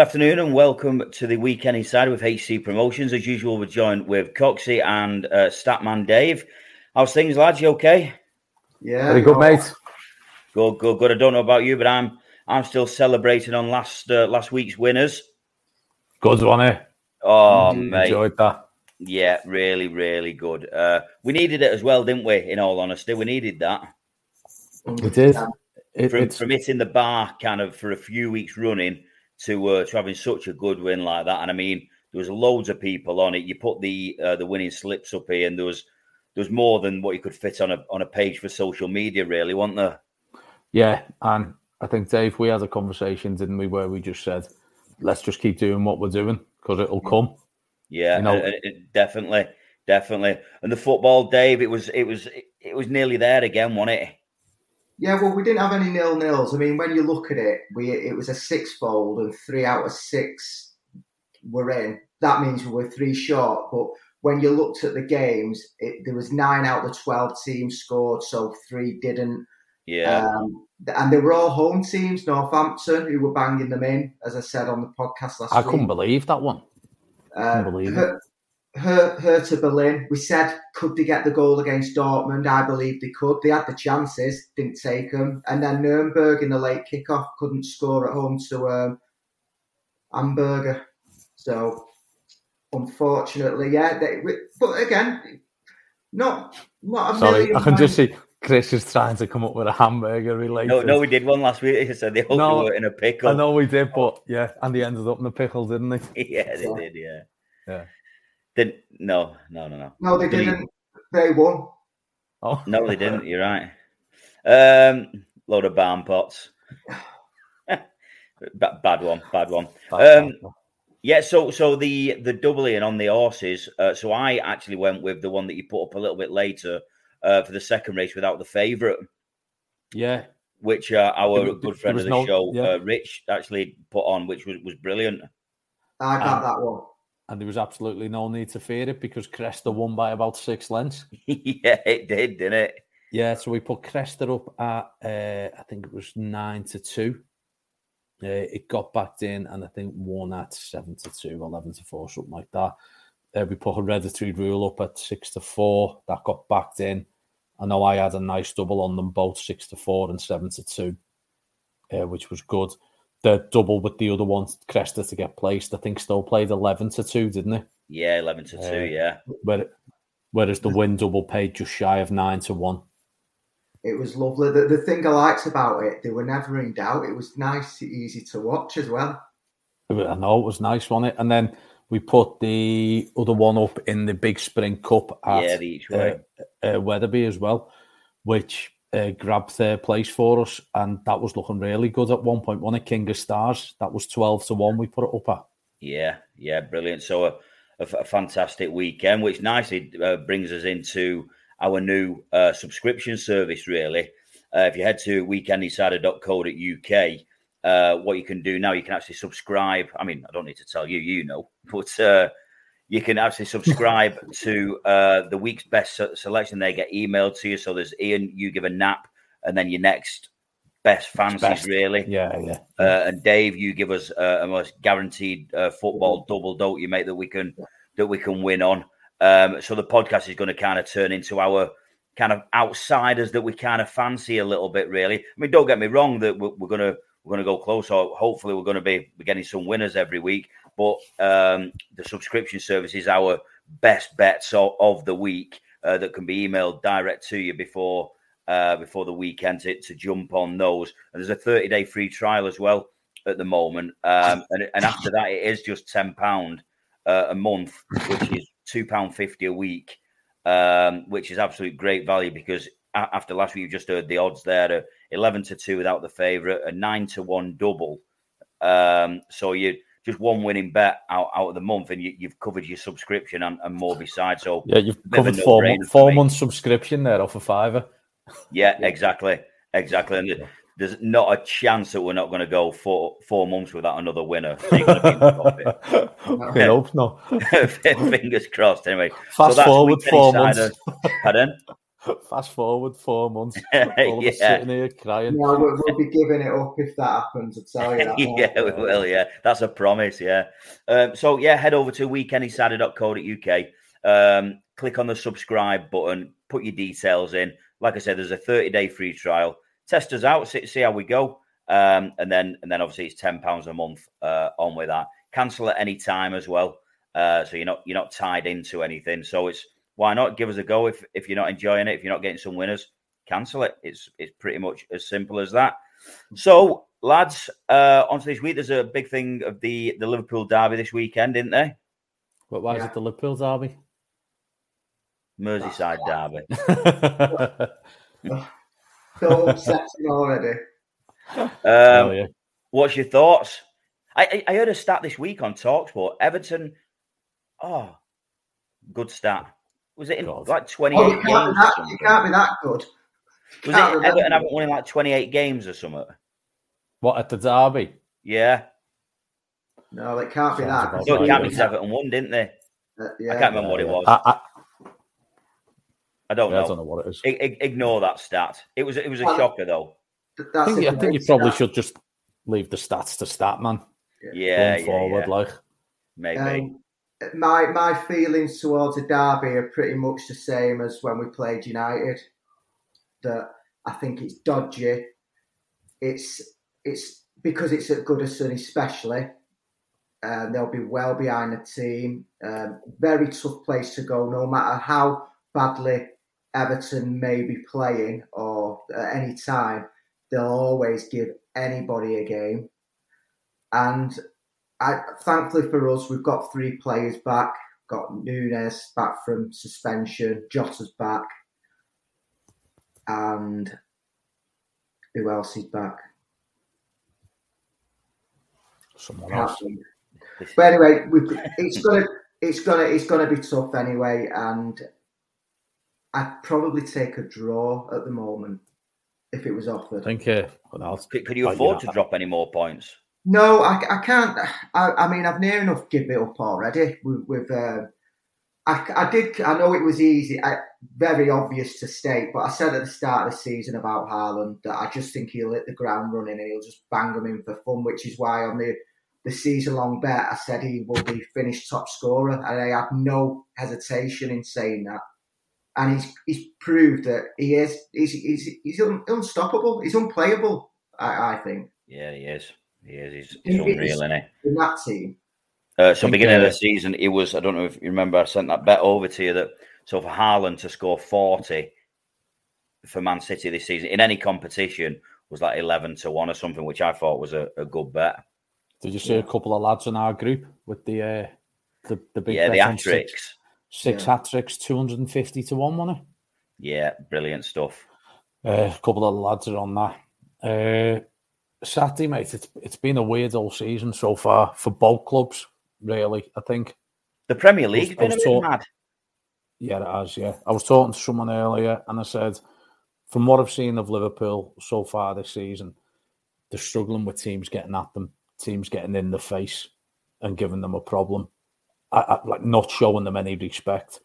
Good afternoon and welcome to the Weekend Insider with HC Promotions. As usual, we're joined with Coxy and uh, Statman Dave. How's things, lads? You okay? Yeah, Very good, mate. Good, good, good. I don't know about you, but I'm I'm still celebrating on last uh, last week's winners. Good one, eh? Oh, mate. Enjoyed that. Yeah, really, really good. Uh, we needed it as well, didn't we? In all honesty, we needed that We did. It, from, it's, from hitting the bar kind of for a few weeks running to uh, to having such a good win like that. And I mean, there was loads of people on it. You put the uh, the winning slips up here, and there was there was more than what you could fit on a on a page for social media, really, wasn't there? yeah, and I think Dave, we had a conversation, didn't we, where we just said, let's just keep doing what we're doing because it'll come. Yeah, You know- and it- definitely, definitely. And the football, Dave, it was it was it was nearly there again, wasn't it? Yeah, well, we didn't have any nil nils. I mean, when you look at it, we it was a six-fold, and three out of six were in. That means we were three short. But when you looked at the games, it, there was nine out of the twelve teams scored, so three didn't. Yeah, Um, and they were all home teams. Northampton, who were banging them in, as I said on the podcast last I week. I couldn't believe that one. Uh, couldn't believe it. Her, her, Hertha Berlin. We said, could they get the goal against Dortmund? I believe they could. They had the chances, didn't take them. And then Nuremberg in the late kickoff couldn't score at home to um, Hamburger. So, unfortunately, yeah. They, but again, not not a Sorry, million I can just miles- see Chris is trying to come up with a hamburger related. no, no, we did one last week. He said they hope No, they were in a pickle. I know we did, but yeah, and they ended up in the pickle, didn't they? yeah, they Yeah. did. Yeah, Yeah. Didn't no, no, no, no. No, they Did he- didn't. They won. Oh, No, they didn't. You're right. Um, load of barn pots. Ba- bad one. Bad one. Um, Yeah, so so the the doubling on the horses. Uh, so I actually went with the one that you put up a little bit later uh, for the second race without the favourite, yeah, which uh, our There was- good friend of the no- show, yeah. uh, Rich, actually put on, which was, was brilliant. I got Um, that one. And there was absolutely no need to fear it because Cresta won by about six lengths. yeah, it did, didn't it? Yeah, so we put Cresta up at uh, I think it was nine to two. Uh, it got backed in, and I think won at seven to two, 11 to four, something like that. Uh, we put Hereditary Rule up at six to four. That got backed in. I know I had a nice double on them both, six to four and seven to two, uh, which was good. The double with the other one, Cresta, to get placed. I think still played eleven to two, didn't it? Yeah, eleven to two. Uh, Yeah, Where, whereas the win double paid just shy of nine to one. It was lovely. The, the thing I liked about it, they were never in doubt. It was nice, easy to watch as well. I know it was nice, wasn't it? And then we put the other one up in the big spring cup at yeah, the uh, uh, Wetherby as well, which uh, grabbed third place for us, and that was looking really good at one point. One at King of Stars, that was twelve to one. We put it up at. Yeah, yeah, brilliant. So a fantastic weekend, which nicely uh, brings us into our new uh, subscription service. Really, uh, if you head to weekendinsider.co.uk, uh, what you can do now, you can actually subscribe. I mean, I don't need to tell you, you know, but uh, you can actually subscribe to uh, the week's best se- selection. They get emailed to you. So there's Ian, you give a nap, and then your next best fancies, Best. really. Yeah, yeah. Uh, and Dave, you give us uh, a most guaranteed uh, football double, don't you, mate? That we can that we can win on. Um, so the podcast is going to kind of turn into our kind of outsiders that we kind of fancy a little bit, really. I mean, don't get me wrong that we're, we're gonna we're gonna go close, or hopefully we're going to be getting some winners every week. But um, the subscription service is our best bet of, of the week uh, that can be emailed direct to you before uh, before the weekend to, to jump on those. And there's a 30 day free trial as well at the moment. Um, and, and after that, it is just £10 uh, a month, which is £2.50 a week, um, which is absolute great value because after last week, you just heard the odds there uh, 11 to 2 without the favourite, a 9 to 1 double. Um, so you just one winning bet out, out of the month, and you, you've covered your subscription and, and more besides. So Yeah, you've of covered four, four months subscription there off a fiver. Yeah, exactly, exactly. And there's not a chance that we're not going to go four four months without another winner. They're gonna be in the profit. I hope not. Fingers crossed. Anyway, Fast that's forward four months. Pardon? Fast forward four months, all of us Yeah. sitting here crying. No, we'll, we'll be giving it up if that happens. I tell you that. yeah, we will. Yeah, that's a promise. Yeah. Um, so yeah, head over to weekendinsider.co.uk. Um, click on the subscribe button. Put your details in. Like I said, there's a 30 day free trial. Test us out. See, see how we go. Um, and then and then obviously it's ten pounds a month uh, on with that. Cancel at any time as well. Uh, so you're not you're not tied into anything. So it's why not give us a go if if you're not enjoying it, if you're not getting some winners, cancel it. It's it's pretty much as simple as that. So lads, uh, on to this week. There's a big thing of the the Liverpool derby this weekend, isn't there? But why is it the Liverpool derby? Merseyside derby. So upsetting already. Um, oh, yeah. What's your thoughts? I, I I heard a stat this week on Talksport. Everton, oh, good stat. Was it in God. like twenty Oh, eight you games? can't, be or that, you can't be that good. Was can't it remember. Everton haven't won in like twenty eight games or something? What at the derby? Yeah, No, it can't be Sounds that. about no, it can't be yeah. 'cause Everton won, didn't they? Uh, I yeah. can't remember what it was. I, I, I don't yeah, I don't know what it is. I- I- ignore that stat. It was it was a Well, shocker though. I think, a I think you probably stat. should just leave the stats to stat, man. Yeah, yeah, forward, yeah. like Maybe. Um, my my feelings towards a derby are pretty much the same as when we played United. That I think it's dodgy. It's it's because it's at Goodison, especially. Um, they'll be well behind the team. Um, very tough place to go, no matter how badly Everton may be playing or at any time. They'll always give anybody a game. And I, thankfully for us, we've got three players back. Got Nunez back from suspension, Jota's back, and who else is back? someone else. But anyway, we, it's gonna it's gonna it's gonna be tough anyway, and I'd probably take a draw at the moment if it was offered. Thank you. well, Could, could you afford you to drop any more points? No, I, I can't. I, I mean, I've near enough given it up already. With, with uh, I, I did. I know it was easy, very obvious to state, but I said at the start of the season about Haaland that I just think he'll hit the ground running and he'll just bang them in for fun, which is why on the the season long bet I said he will be finished top scorer, and I have no hesitation in saying that. And he's he's proved that he is he's he's, he's un, unstoppable. He's unplayable. I, I think Yeah, he is. He is. He's, he's It is. unreal, isn't he? in that team. Uh, so beginning of the season, it was. I don't know if you remember. I sent that bet over to you. That so for Haaland to score forty for Man City this season in any competition was like eleven to one or something, which I thought was a, a good bet. Did you see a couple of lads in our group with the uh, the the big yeah, the bet on hat six, tricks. six Yeah. hat tricks, two hundred and fifty to one money. Yeah, brilliant stuff. Uh, a couple of lads are on that. Uh, Saturday, mate, it's it's been a weird all season so far for both clubs. Really, I think. The Premier League's been a bit mad. Yeah, it has. Yeah, I was talking to someone earlier, and I said, from what I've seen of Liverpool so far this season, they're struggling with teams getting at them, teams getting in the face, and giving them a problem. I, I, like not showing them any respect.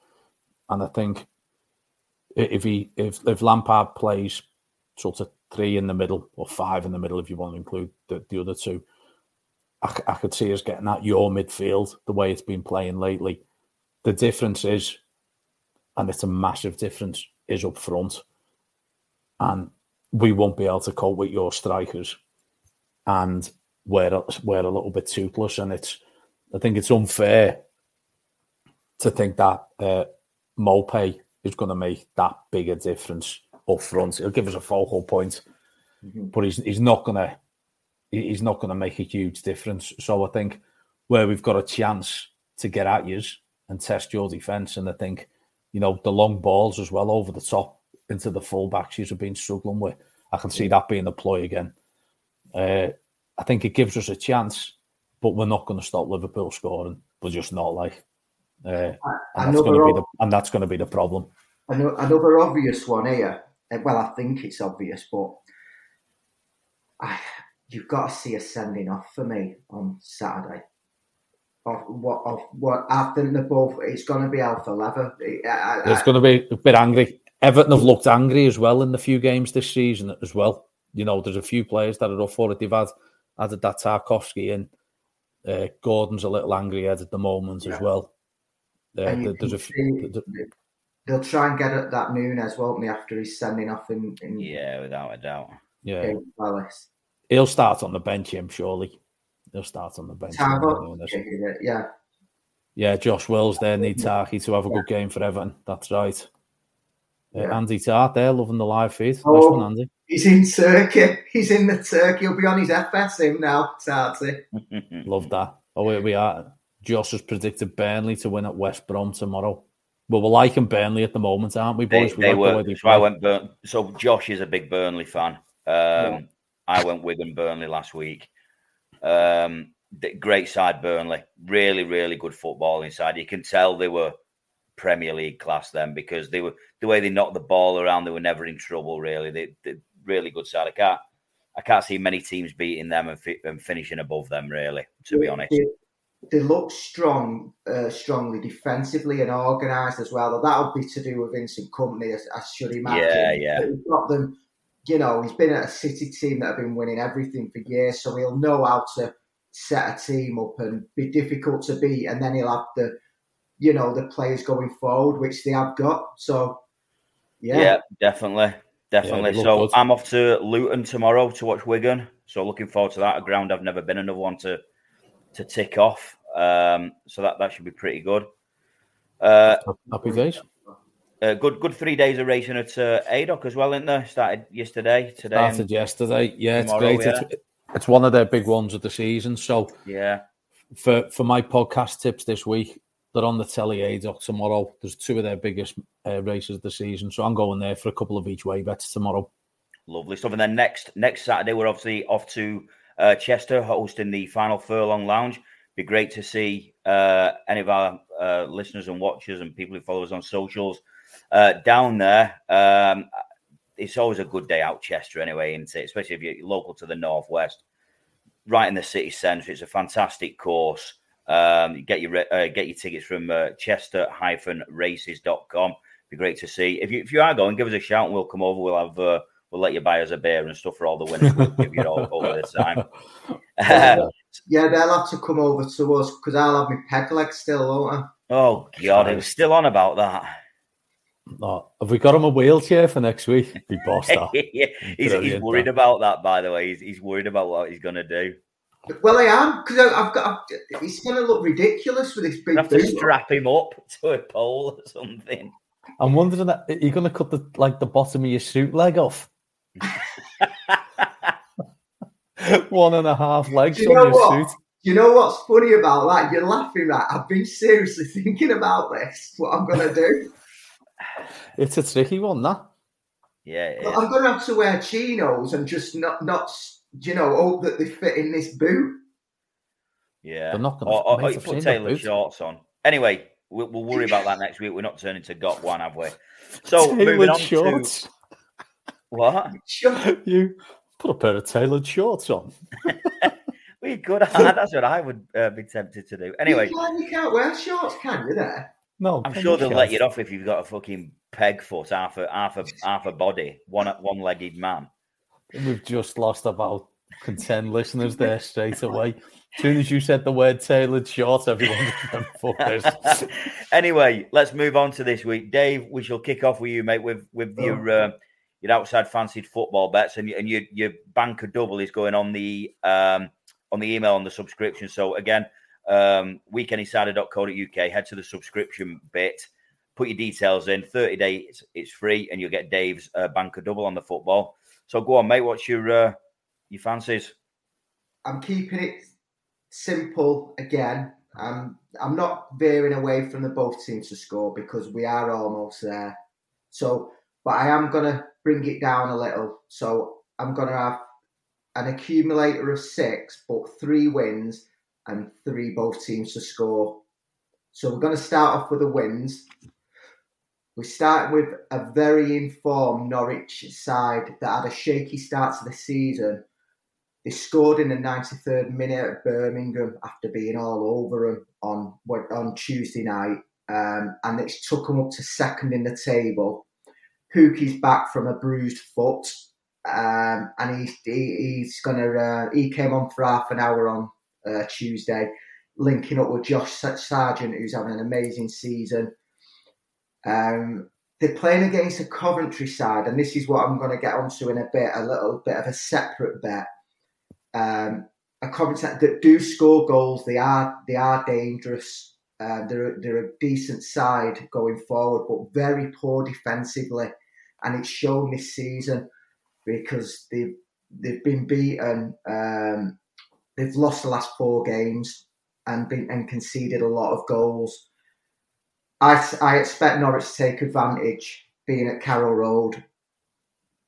And I think if he if if Lampard plays sort of three in the middle or five in the middle, if you want to include the, the other two, I could see us getting at your midfield the way it's been playing lately. The difference is and it's a massive difference, is up front. And we won't be able to cope with your strikers. And we're, we're a little bit toothless. And it's, I think it's unfair to think that uh, is going to make that big a difference up front. He'll give us a focal point, Mhm. but he's, he's not going to he's not to make a huge difference. So I think where we've got a chance to get at you and test your defence, and I think you know the long balls as well over the top into the fullbacks you've been struggling with. I can see that being a ploy again. Uh, I think it gives us a chance, but we're not going to stop Liverpool scoring. We're just not like, uh, and that's going to be the and that's going to be the problem. Another obvious one here. Uh, Well, I think it's obvious, but I, you've got to see a sending off for me on Saturday. Of what? Of what? I think they're both. It's going to be Alpha Lever. I, It's going to be a bit angry. Everton have looked angry as well in the few games this season as well. You know, there's a few players that are up for it. They've had added that Tarkowski in. Uh, Gordon's a little angry at the moment yeah. as well. Uh, there's a few, they'll try and get at that Nunez, won't they, after he's sending off in, in yeah, without a doubt. Yeah, Palace. He'll start on the bench, him surely. He'll start on the bench. yeah. Yeah, Josh Wills there need Tarky to have a good game for Everton. That's right. Uh, yeah. Andy Tart there, loving the live feed. Oh, one, Andy. He's in Turkey. He's in the Turkey. He'll be on his FSM now, Tarty. Love that. Oh, here we are. Josh has predicted Burnley to win at West Brom tomorrow. Well, we're liking Burnley at the moment, aren't we, boys? They, they were. The so I went. Burn- so Josh is a big Burnley fan. Um, yeah. I went Wigan Burnley last week. Um, great side Burnley. Really, really good football inside. You can tell they were Premier League class then because they were the way they knocked the ball around. They were never in trouble. Really, they, they really good side. I can't. I can't see many teams beating them and, fi- and finishing above them. Really, to be honest they look strong, uh, strongly defensively and organised as well. That'll be to do with Vincent Kompany, I, I should imagine. Yeah, yeah. He's got them. You know, he's been at a City team that have been winning everything for years, so he'll know how to set a team up and be difficult to beat, and then he'll have the, you know, the players going forward, which they have got. So, yeah, yeah, definitely, definitely. Yeah, so good. I'm off to Luton tomorrow to watch Wigan. So looking forward to that. A ground I've never been. Another one to to tick off. Um, so that, that should be pretty good. Uh, Happy days. Uh, good, good three days of racing at uh, Haydock as well, isn't there? Started yesterday, today. Started yesterday. Yeah, tomorrow, it's great. Yeah. It's, it's one of their big ones of the season. So yeah, for for my podcast tips this week, they're on the telly Haydock tomorrow. There's two of their biggest uh, races of the season, so I'm going there for a couple of each way bets tomorrow. Lovely stuff. And then next next Saturday, we're obviously off to uh, Chester hosting the final furlong lounge. Be great to see uh, any of our uh, listeners and watchers and people who follow us on socials uh, down there. Um, it's always a good day out Chester anyway, isn't it? Especially if you're local to the northwest, right in the city centre. It's a fantastic course. Um, get your uh, get your tickets from uh, Chester-races.com. Be great to see. If you if you are going, give us a shout and we'll come over. We'll have uh, we'll let you buy us a beer and stuff for all the winners. We'll give you all over the time. yeah, they'll have to come over to us because I'll have my peg leg still, won't I? Oh God, he was still on about that. Oh, have we got him a wheelchair for next week? Be bossed yeah, he's, he's, worried about that. By the way, he's, he's worried about what he's going to do. Well, I am because I've got. I've, he's going to look ridiculous with his big. Have to strap him up to a pole or something. I'm wondering, are you're going to cut the like the bottom of your suit leg off? One and a half legs you on your what? suit. You know what's funny about that? You're laughing, right? I've been seriously thinking about this. What I'm going to do. It's a tricky one, that. Yeah, I'm going to have to wear chinos and just not, not, you know, hope that they fit in this boot. Yeah, they're not going to. Or, or, or you put tailored shorts on. Anyway, we'll, we'll, worry about that next week. We're not turning to got one, have we? So tailored moving on shorts. to what? You put a pair of tailored shorts on. we could. That's what I would uh, be tempted to do. Anyway, you can't, you can't wear shorts, can you? There. No, I'm sure they'll let you off if you've got a fucking peg foot, half a half a half a body, one one legged man. We've just lost about ten listeners there straight away. As soon as you said the word tailored shorts, everyone fuckers. anyway, let's move on to this week. Dave, we shall kick off with you, mate, with with oh. your uh, your outside fancied football bets, and, and your your banker double is going on the um, on the email on the subscription. So again, um, weekendinsider.co.uk. Head to the subscription bit, put your details in. Thirty days, it's free, and you'll get Dave's uh, banker double on the football. So go on, mate. What's your uh, your fancies? I'm keeping it simple again. I'm I'm not veering away from the both teams to score because we are almost there. So, but I am gonna bring it down a little. So I'm going to have an accumulator of six, but three wins and three both teams to score. So we're going to start off with the wins. We start with a very informed Norwich side that had a shaky start to the season. They scored in the 93rd minute at Birmingham after being all over them on on Tuesday night, um, and it took them up to second in the table Pukki's back from a bruised foot, um, and he's he, he's gonna uh, he came on for half an hour on uh, Tuesday, linking up with Josh Sargent, who's having an amazing season. Um, they're playing against a Coventry side, and this is what I'm going to get onto in a bit, a little bit of a separate bet. Um, a Coventry that do score goals, they are they are dangerous. Uh, they're they're a decent side going forward, but very poor defensively, and it's shown this season because they've they've been beaten. Um, they've lost the last four games and been and conceded a lot of goals. I, I expect Norwich to take advantage being at Carrow Road,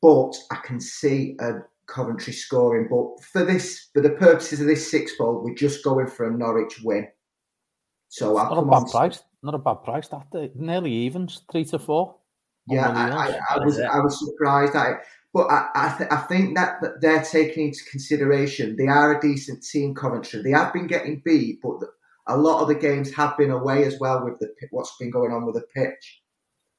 but I can see a Coventry scoring. But for this, for the purposes of this six ball, we're just going for a Norwich win. So not a bad price. Not a bad price. That nearly evens, three to four. Yeah, I, I, I, was I was surprised at it, but I I, th- I think that, that they're taking into consideration they are a decent team, Coventry. They have been getting beat, but the, a lot of the games have been away as well with the what's been going on with the pitch.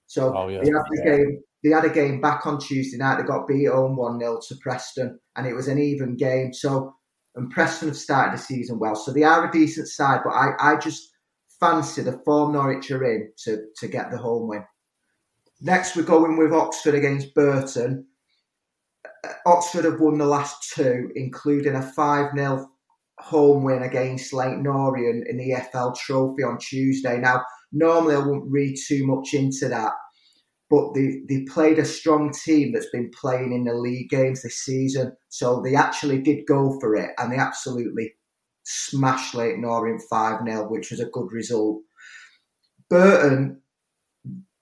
So oh, yeah. they had the yeah. game. They had a game back on Tuesday night. They got beat home one 0 to Preston, and it was an even game. So and Preston have started the season well, so they are a decent side. But I, I just fancy the form Norwich are in to to get the home win. Next, we're going with Oxford against Burton. Uh, Oxford have won the last two, including a 5 0 home win against Leyton Orient in the EFL Trophy on Tuesday. Now, normally I wouldn't read too much into that, but they, they played a strong team that's been playing in the league games this season. So they actually did go for it and they absolutely smashed Leyton Orient 5 0, which was a good result. Burton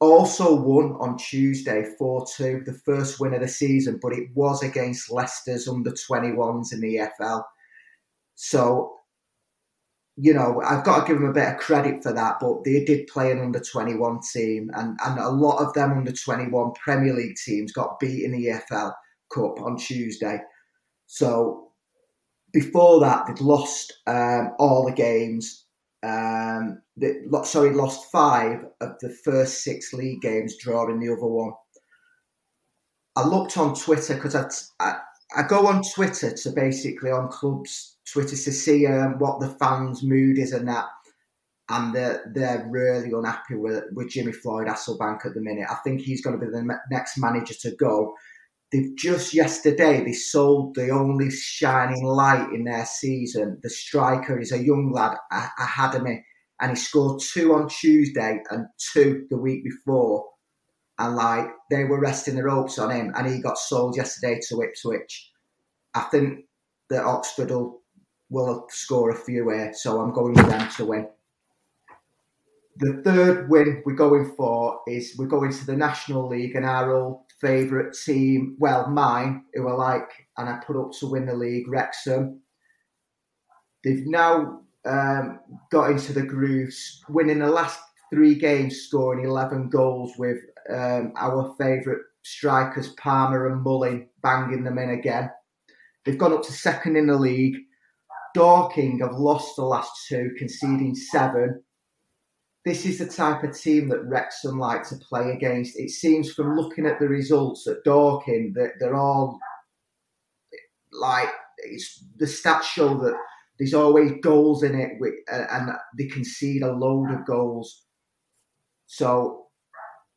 also won on Tuesday 4 2, the first win of the season, but it was against Leicester's under 21s in the EFL. So, you know, I've got to give them a bit of credit for that, but they did play an under 21 team, and, and a lot of them under 21 Premier League teams got beat in the EFL Cup on Tuesday. So, before that, they'd lost um, all the games. Um, they, sorry, lost five of the first six league games, drawing the other one. I looked on Twitter because I, I, I go on Twitter to basically on clubs Twitter to see um, what the fans' mood is and that. And they're, they're really unhappy with, with Jimmy Floyd Hasselbaink at the minute. I think he's going to be the next manager to go. They've just yesterday they sold the only shining light in their season. The striker is a young lad, Academy, and he scored two on Tuesday and two the week before. And like they were resting their hopes on him, and he got sold yesterday to Ipswich. I think that Oxford will will score a few here, so I'm going with them to win. The third win we're going for is we're going to the National League and our old favourite team, well, mine, who I like and I put up to win the league, Wrexham. They've now um, got into the grooves, winning the last three games, scoring 11 goals with um, our favourite strikers, Palmer and Mullin, banging them in again. They've gone up to second in the league Dorking have lost the last two, conceding seven. This is the type of team that Wrexham like to play against. It seems from looking at the results at Dorking that they're all like the stats show that there's always goals in it, uh, and they concede a load of goals. So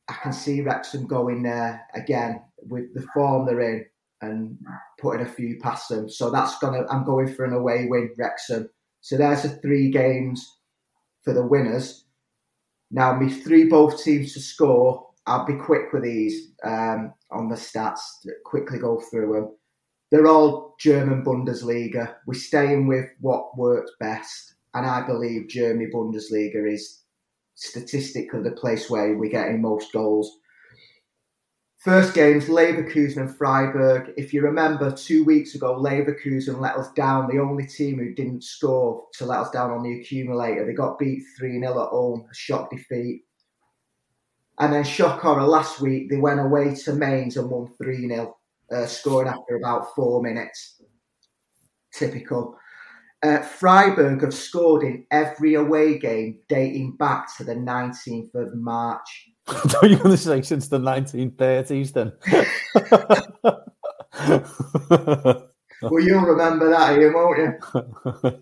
I can see Wrexham going there again with the form they're in and putting a few past them. So that's gonna. I'm going for an away win, Wrexham. So there's the three games for the winners. Now, me three both teams to score. I'll be quick with these um, on the stats. Quickly go through them. They're all German Bundesliga. We're staying with what works best, and I believe Germany Bundesliga is statistically the place where we're getting most goals. First games, Leverkusen and Freiburg. If you remember, two weeks ago, Leverkusen let us down, the only team who didn't score to let us down on the accumulator. They got beat 3 0 at home, a shock defeat. And then shock horror last week, they went away to Mainz and won 3 0, uh, scoring after about four minutes. Typical. Uh, Freiburg have scored in every away game dating back to the 19th of March are you going to say since the 1930s then? well, you'll remember that, Ian, won't you?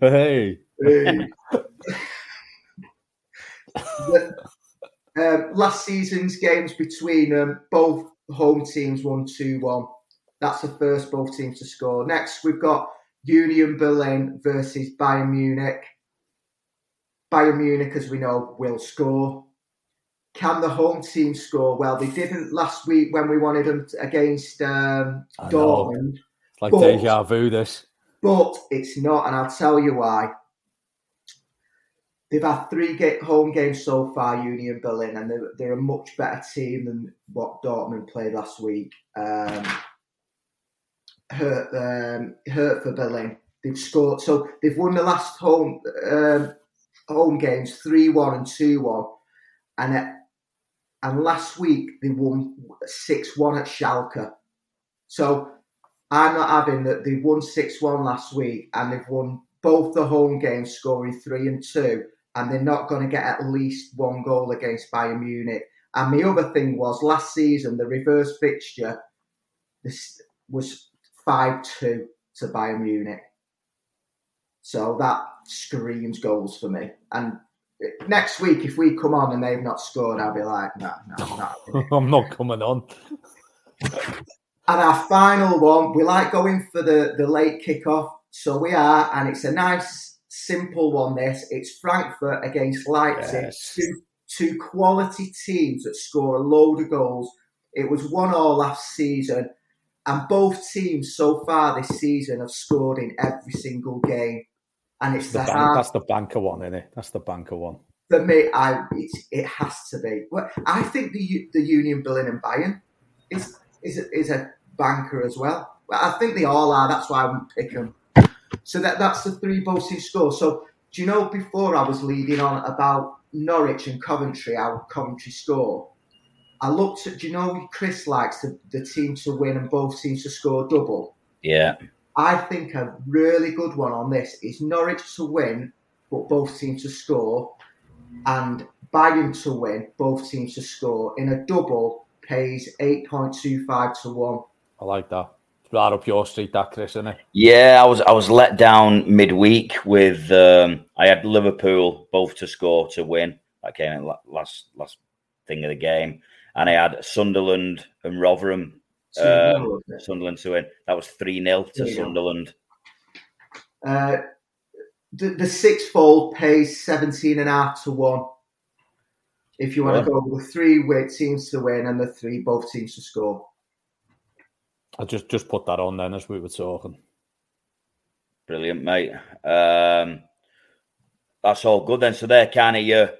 hey. Hey. The- um, last season's games between um, both home teams won 2 1. That's the first both teams to score. Next, we've got Union Berlin versus Bayern Munich. Bayern Munich, as we know, will score. Can the home team score? Well, they didn't last week when we wanted them to, against um, Dortmund, like But- deja vu, this. but it's not, and I'll tell you why. They've had three ga- home games so far, Union Berlin, and they're, they're a much better team than what Dortmund played last week. Um, hurt, um, Hertha Berlin. They've scored, so they've won the last home um, home games three one and two one, and and last week they won six one at Schalke. So I'm not having that they won 6 1 last week and they've won both the home games scoring 3 and 2, and they're not going to get at least one goal against Bayern Munich. And the other thing was last season, the reverse fixture this was 5 2 to Bayern Munich. So that screams goals for me. And next week, if we come on and they've not scored, I'll be like, no, no, no. I'm not coming on. And our final one, we like going for the, the late kickoff. So we are, and it's a nice, simple one. This it's Frankfurt against Leipzig, Yes. two, two quality teams that score a load of goals. It was one all last season, and both teams so far this season have scored in every single game. And it's The the bank, that's the banker one, isn't it? That's the banker one. for me. I it's, it has to be. Well, I think the the Union Berlin and Bayern is is a, is a banker as well. Well, I think they all are. That's why I wouldn't pick them. So that that's the three boasting scores. So do you know before I was leading on about Norwich and Coventry, how Coventry score? I looked at. Do you know Chris likes the, the team to win and both teams to score double? Yeah. I think a really good one on this is Norwich to win, but both teams to score, and Bayern to win, both teams to score in a double pays eight point two five to one. I like that. It's right up your street, that Chris, isn't it? Yeah, I was I was let down midweek with um, I had Liverpool both to score to win. That came in last last thing of the game, and I had Sunderland and Rotherham. Two Um, nil, wasn't it? Sunderland to win. That was three 0 to 3-0. Sunderland. Uh, the, the sixfold pays seventeen and a half to one. If you want to go with the three win teams to win and the three both teams to score. I just just put that on then as we were talking. Brilliant, mate. Um, that's all good then. So they're kind of your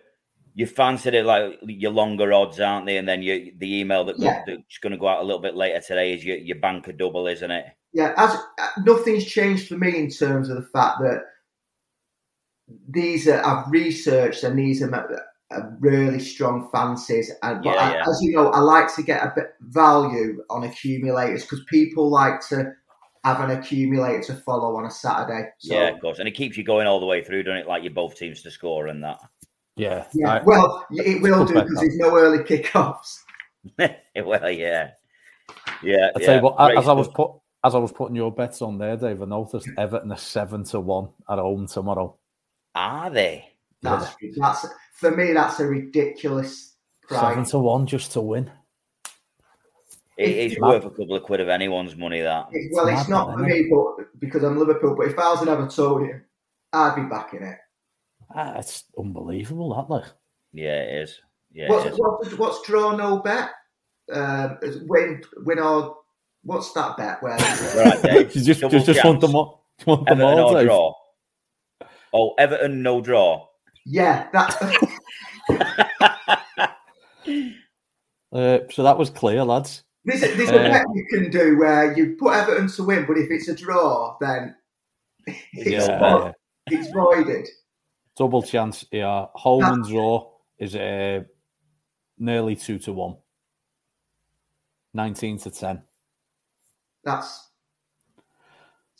you fancied it like your longer odds, aren't they? And then you the email that Yeah. that's going to go out a little bit later today is your your banker double, isn't it? yeah, as nothing's changed for me in terms of the fact that these are I've researched and these are, are really strong fancies. And but Yeah, I- yeah. as you know, I like to get a bit value on accumulators because people like to have an accumulator to follow on a Saturday. So, yeah, of course. And it keeps you going all the way through, doesn't it? Like you both teams to score and that. Yeah. yeah. I- well, it will do because there's no early kickoffs. well, yeah, yeah. I yeah. tell you what, Great as I was put as I was putting your bets on there, Dave, I noticed Everton are seven to one at home tomorrow. are they? That's that's for me. That's a ridiculous Seven to one just to win. It is It's worth a couple of quid of anyone's money. That It- well, it's It's not for me, but because I'm Liverpool. But if I was an Evertonian, I'd be backing it. Ah, it's unbelievable, that like. yeah, it is. Yeah, it What's, is. what's, what's draw no bet? Um, win win or what's that bet? Where Right, Dave. You just just, just want them all. Want them Everton all, no draw. Oh, Everton no draw. yeah, that Uh, so that was clear, lads. there's, a- there's a Uh, bet you can do where you put Everton to win, but if it's a draw, then it's, Yeah, vo- yeah. it's voided. Double chance here. Home and draw is uh, nearly two to one. 19 to 10. That's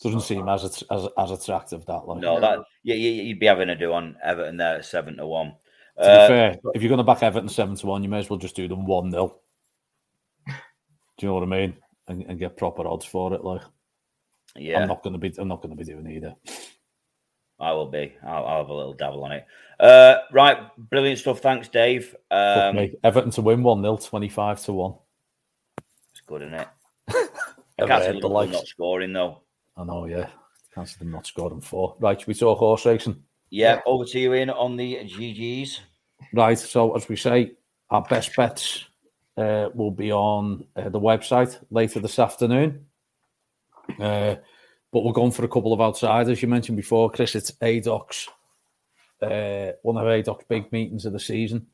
Doesn't seem as as, as attractive that like. No, that yeah, you, you'd be having a do on Everton there at seven to one. To be uh, fair, if you're going to back Everton seven to one, you may as well just do them one 0 Do you know what I mean? And, and, get proper odds for it. Like, yeah, I'm not going to be. I'm not going to be doing either. I will be. I'll, I'll, have a little dabble on it. Uh, right, brilliant stuff. Thanks, Dave. Um, Everton to win one 0 25 to one. It's good, isn't it? I can't see Liverpool not scoring though. I know, yeah. Can't see them not scoring four. Right, we saw horse racing. Yeah, over to you in on the GGs. Right, so as we say, our best bets uh, will be on uh, the website later this afternoon. Uh, but we're going for a couple of outsiders. You mentioned before, Chris, it's Haydock's, uh, one of Haydock's big meetings of the season.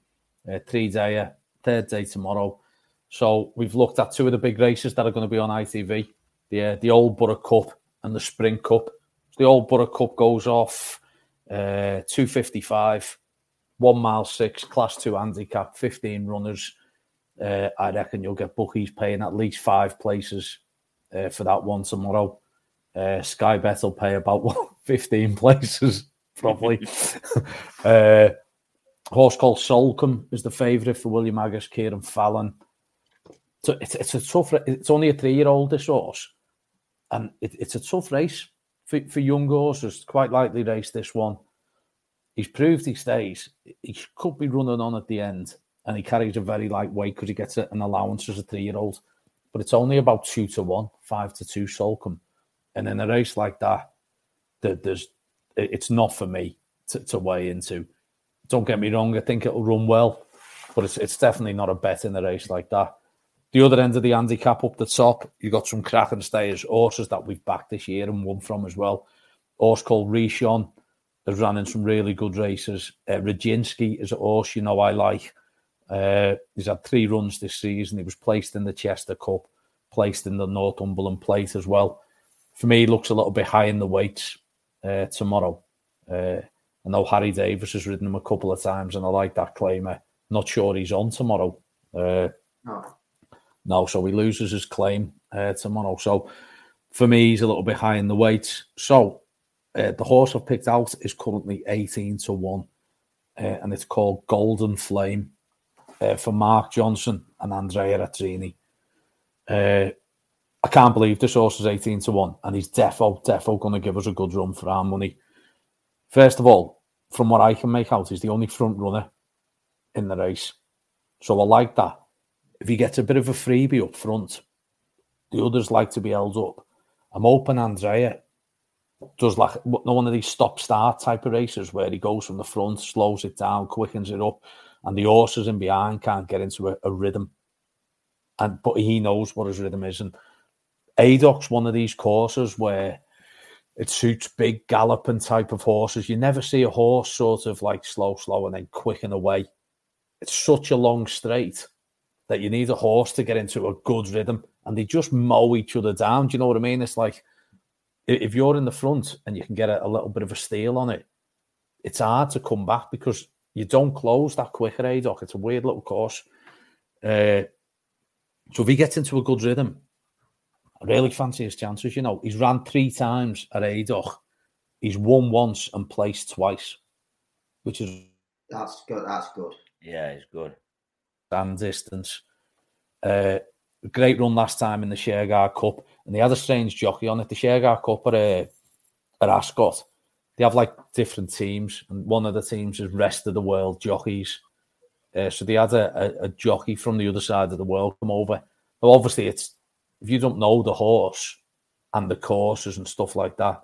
Uh, three day, third day tomorrow. So we've looked at two of the big races that are going to be on ITV the, uh, the Old Borough Cup and the Spring Cup. The Old Borough Cup goes off uh, 255, one mile six, class two handicap, 15 runners. Uh, I reckon you'll get bookies paying at least five places uh, for that one tomorrow. Uh, Sky Bet will pay about 15 places, probably. uh, horse called Solcombe is the favourite for William Haggas, Cieren Fallon. So it's, it's a tough. It's only a three-year-old this horse, and it, it's a tough race for, for young horses. Quite likely race this one. He's proved he stays. He could be running on at the end, and he carries a very light weight because he gets an allowance as a three-year-old. But it's only about two to one, five to two Solcombe, and in a race like that, there's it's not for me to, to weigh into. Don't get me wrong. I think it'll run well, but it's it's definitely not a bet in a race like that. The other end of the handicap up the top, you got some cracking stayers, horses that we've backed this year and won from as well. Horse called Rishon has run in some really good races. Uh, Rajinsky is a horse you know I like. Uh, he's had three runs this season. He was placed in the Chester Cup, placed in the Northumberland Plate as well. For me, he looks a little bit high in the weights uh, tomorrow. Uh, I know Harry Davies has ridden him a couple of times, and I like that claimer. Not sure he's on tomorrow. Uh, oh. No, so he loses his claim uh, tomorrow. So for me, he's a little bit high in the weights. So uh, the horse I've picked out is currently 18 to 1, uh, and it's called Golden Flame uh, for Mark Johnston and Andrea Rattrini. I can't believe this horse is 18 to 1, and he's defo, defo going to give us a good run for our money. First of all, from what I can make out, he's the only front runner in the race. So I like that if he gets a bit of a freebie up front, the others like to be held up. I'm hoping Andrea does like one of these stop start type of races where he goes from the front, slows it down, quickens it up, and the horses in behind can't get into a, a rhythm. And but he knows what his rhythm is. And Haydock's one of these courses where it suits big galloping type of horses. You never see a horse sort of like slow, slow, and then quicken away. It's such a long straight that you need a horse to get into a good rhythm and they just mow each other down. Do you know what I mean? It's like if you're in the front and you can get a, a little bit of a steal on it, it's hard to come back because you don't close that quick Haydock. It's a weird little course. Uh, so if he gets into a good rhythm, really fancy his chances. You know, he's ran three times at Haydock. He's won once and placed twice, which is that's good. That's good. Yeah, it's good and distance. Uh, great run last time in the Shergar Cup, and they had a strange jockey on it. The Shergar Cup at, uh, at Ascot, they have like different teams, and one of the teams is rest of the world jockeys. Uh, so they had a, a, a, jockey from the other side of the world come over. Well, obviously, it's if you don't know the horse and the courses and stuff like that,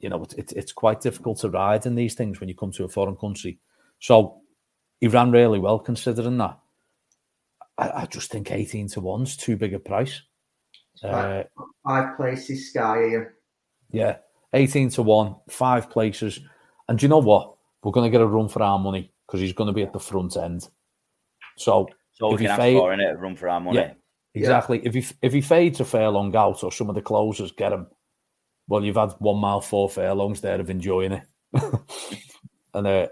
you know, it's it's quite difficult to ride in these things when you come to a foreign country. So he ran really well considering that. I, I just think 18 to 1's too big a price. Uh, five places, Sky here. Yeah, 18 to 1, five places. And do you know what? We're going to get a run for our money because he's going to be at the front end. So, so we can fade, for in it, run for our money. Yeah, exactly. Yeah. If he if he fades a furlong out or some of the closers get him, well, you've had one mile four fair furlongs there of enjoying it, and uh,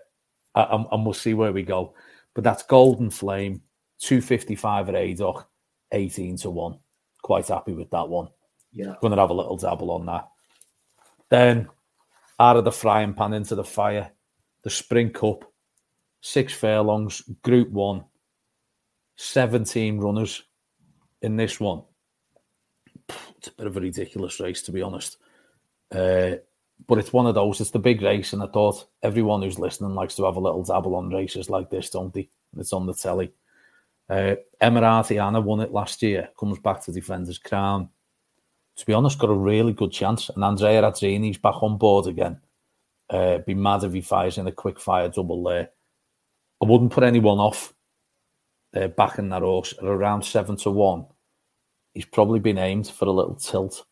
and, and we'll see where we go. But that's Golden Flame 255 at Haydock, 18 to 1. Quite happy with that one. Yeah. Going to have a little dabble on that. Then out of the frying pan into the fire, the Sprint Cup. six furlongs, Group One, 17 runners in this one. It's a bit of a ridiculous race, to be honest. Uh, but it's one of those. It's the big race, and I thought everyone who's listening likes to have a little dabble on races like this, don't they? It's on the telly. Uh, Emaraaty Ana won it last year. Comes back to defend his crown. To be honest, got a really good chance. And Andrea Atzeni's back on board again. Uh, be mad if he fires in a quick fire double there. I wouldn't put anyone off uh, backing that horse at around seven to one. He's probably been aimed for a little tilt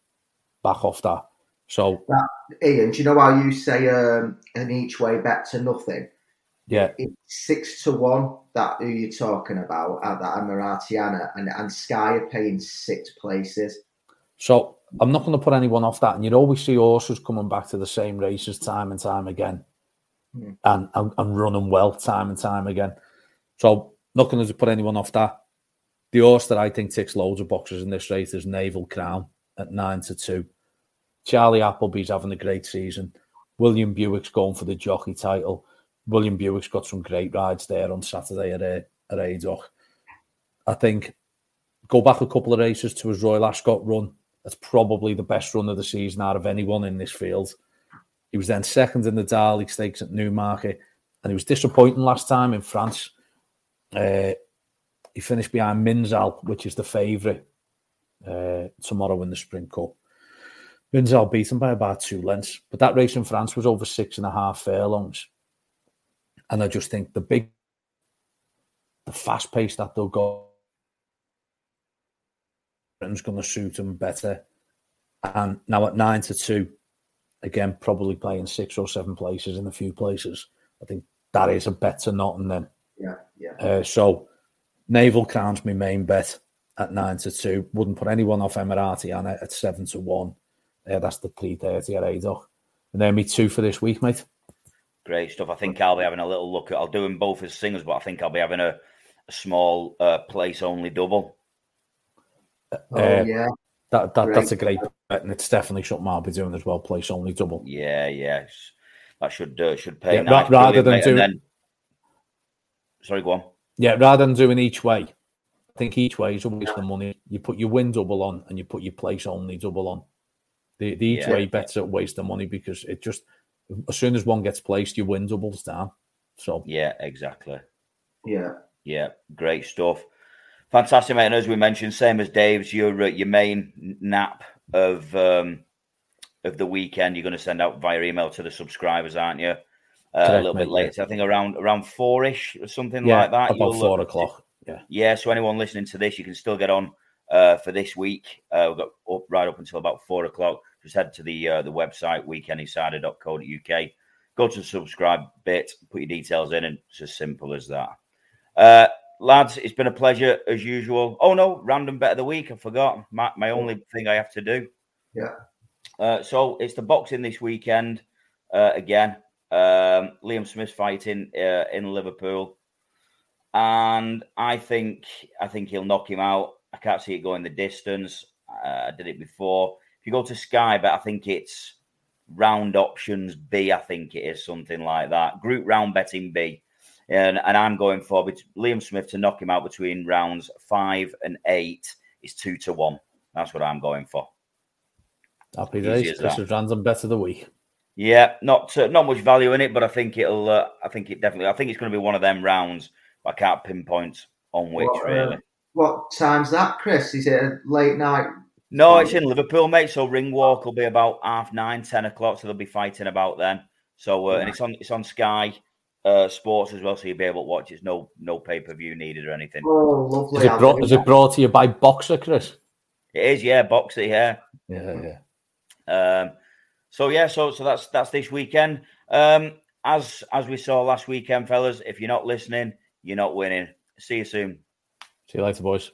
back off that. So, that, Ian, do you know how you say um, an each way bet to nothing? Yeah, it's six to one. That who you're talking about at that Emaraaty Ana, and and Sky are paying six places. So I'm not going to put anyone off that. And you'd always see horses coming back to the same races time and time again, mm. and, and and running well time and time again. So not going to put anyone off that. The horse that I think ticks loads of boxes in this race is Naval Crown at nine to two. Charlie Appleby's having a great season. William Buick's going for the jockey title. William Buick's got some great rides there on Saturday at, uh, at Haydock. I think go back a couple of races to his Royal Ascot run. That's probably the best run of the season out of anyone in this field. He was then second in the Darley Stakes at Newmarket, and he was disappointing last time in France. Uh, he finished behind Minzaal, which is the favourite uh, tomorrow in the Sprint Cup. Minzaal beat him by about two lengths, but that race in France was over six and a half furlongs. And I just think the big, the fast pace that they'll go is going to suit them better. And now at nine to two, again, probably playing six or seven places in a few places. I think that is a better not and then. Yeah, yeah. Uh, so Naval Crown's my main bet at nine to two. Wouldn't put anyone off Emaraaty Ana at seven to one. Uh, that's the three thirty at Haydock. And then me two for this week, mate. Great stuff. I think I'll be having a little look at. I'll do them both as singers, but I think I'll be having a, a small uh, place only double. Uh, oh yeah, that, that that's a great bet, and it's definitely something I'll be doing as well. Place only double. Yeah, yeah, that should uh, should pay yeah, nice, rather than doing. Then... Sorry, go on. Yeah, rather than doing each way, I think each way is a waste of money. You put your win double on, and you put your place only double on. The, the each yeah. way bets a waste of money because it just as soon as one gets placed, your win doubles down. So yeah, exactly. Yeah, yeah, great stuff. Fantastic, mate. And as we mentioned, same as Dave's, your uh, your main nap of um, of the weekend. You're going to send out via email to the subscribers, aren't you? Uh, Correct, a little mate, bit later, yeah. I think around around four-ish or something yeah, like that. About four o'clock. Yeah, yeah. So anyone listening to this, you can still get on uh, for this week. Uh, we've got up right up until about four o'clock just head to the uh, the website weekendinsider.co.uk. Go to the subscribe bit, put your details in, and it's as simple as that. Uh, lads, it's been a pleasure as usual. Oh no, random bet of the week. I forgot my, my only thing I have to do. Yeah. Uh, so it's the boxing this weekend uh, again. Um, Liam Smith fighting uh, in Liverpool, and I think I think he'll knock him out. I can't see it going the distance. Uh, I did it before If you go to Sky, but I think it's round options B. I think it is something like that. Group round betting B. And, and I'm going for Liam Smith to knock him out between rounds five and eight is two to one. That's what I'm going for. Happy days. This is random bet of the week. Yeah, not uh, not much value in it, but I think it'll. Uh, I think it definitely. I think it's going to be one of them rounds. I can't pinpoint on which what, uh, really. Uh, what time's that, Chris? Is it a late night no, it's in Liverpool, mate. So ring walk will be about half nine, ten o'clock. So they'll be fighting about then. So uh, yeah. and it's on it's on Sky uh, Sports as well, so you'll be able to watch. It's no no pay per view needed or anything. Oh, lovely! Is it, brought, is it brought to you by Boxxer, Chris? It is, yeah, Boxxer, yeah, yeah, yeah. Um, so yeah, so so that's that's this weekend. Um, as as we saw last weekend, fellas, if you're not listening, you're not winning. See you soon. See you later, boys.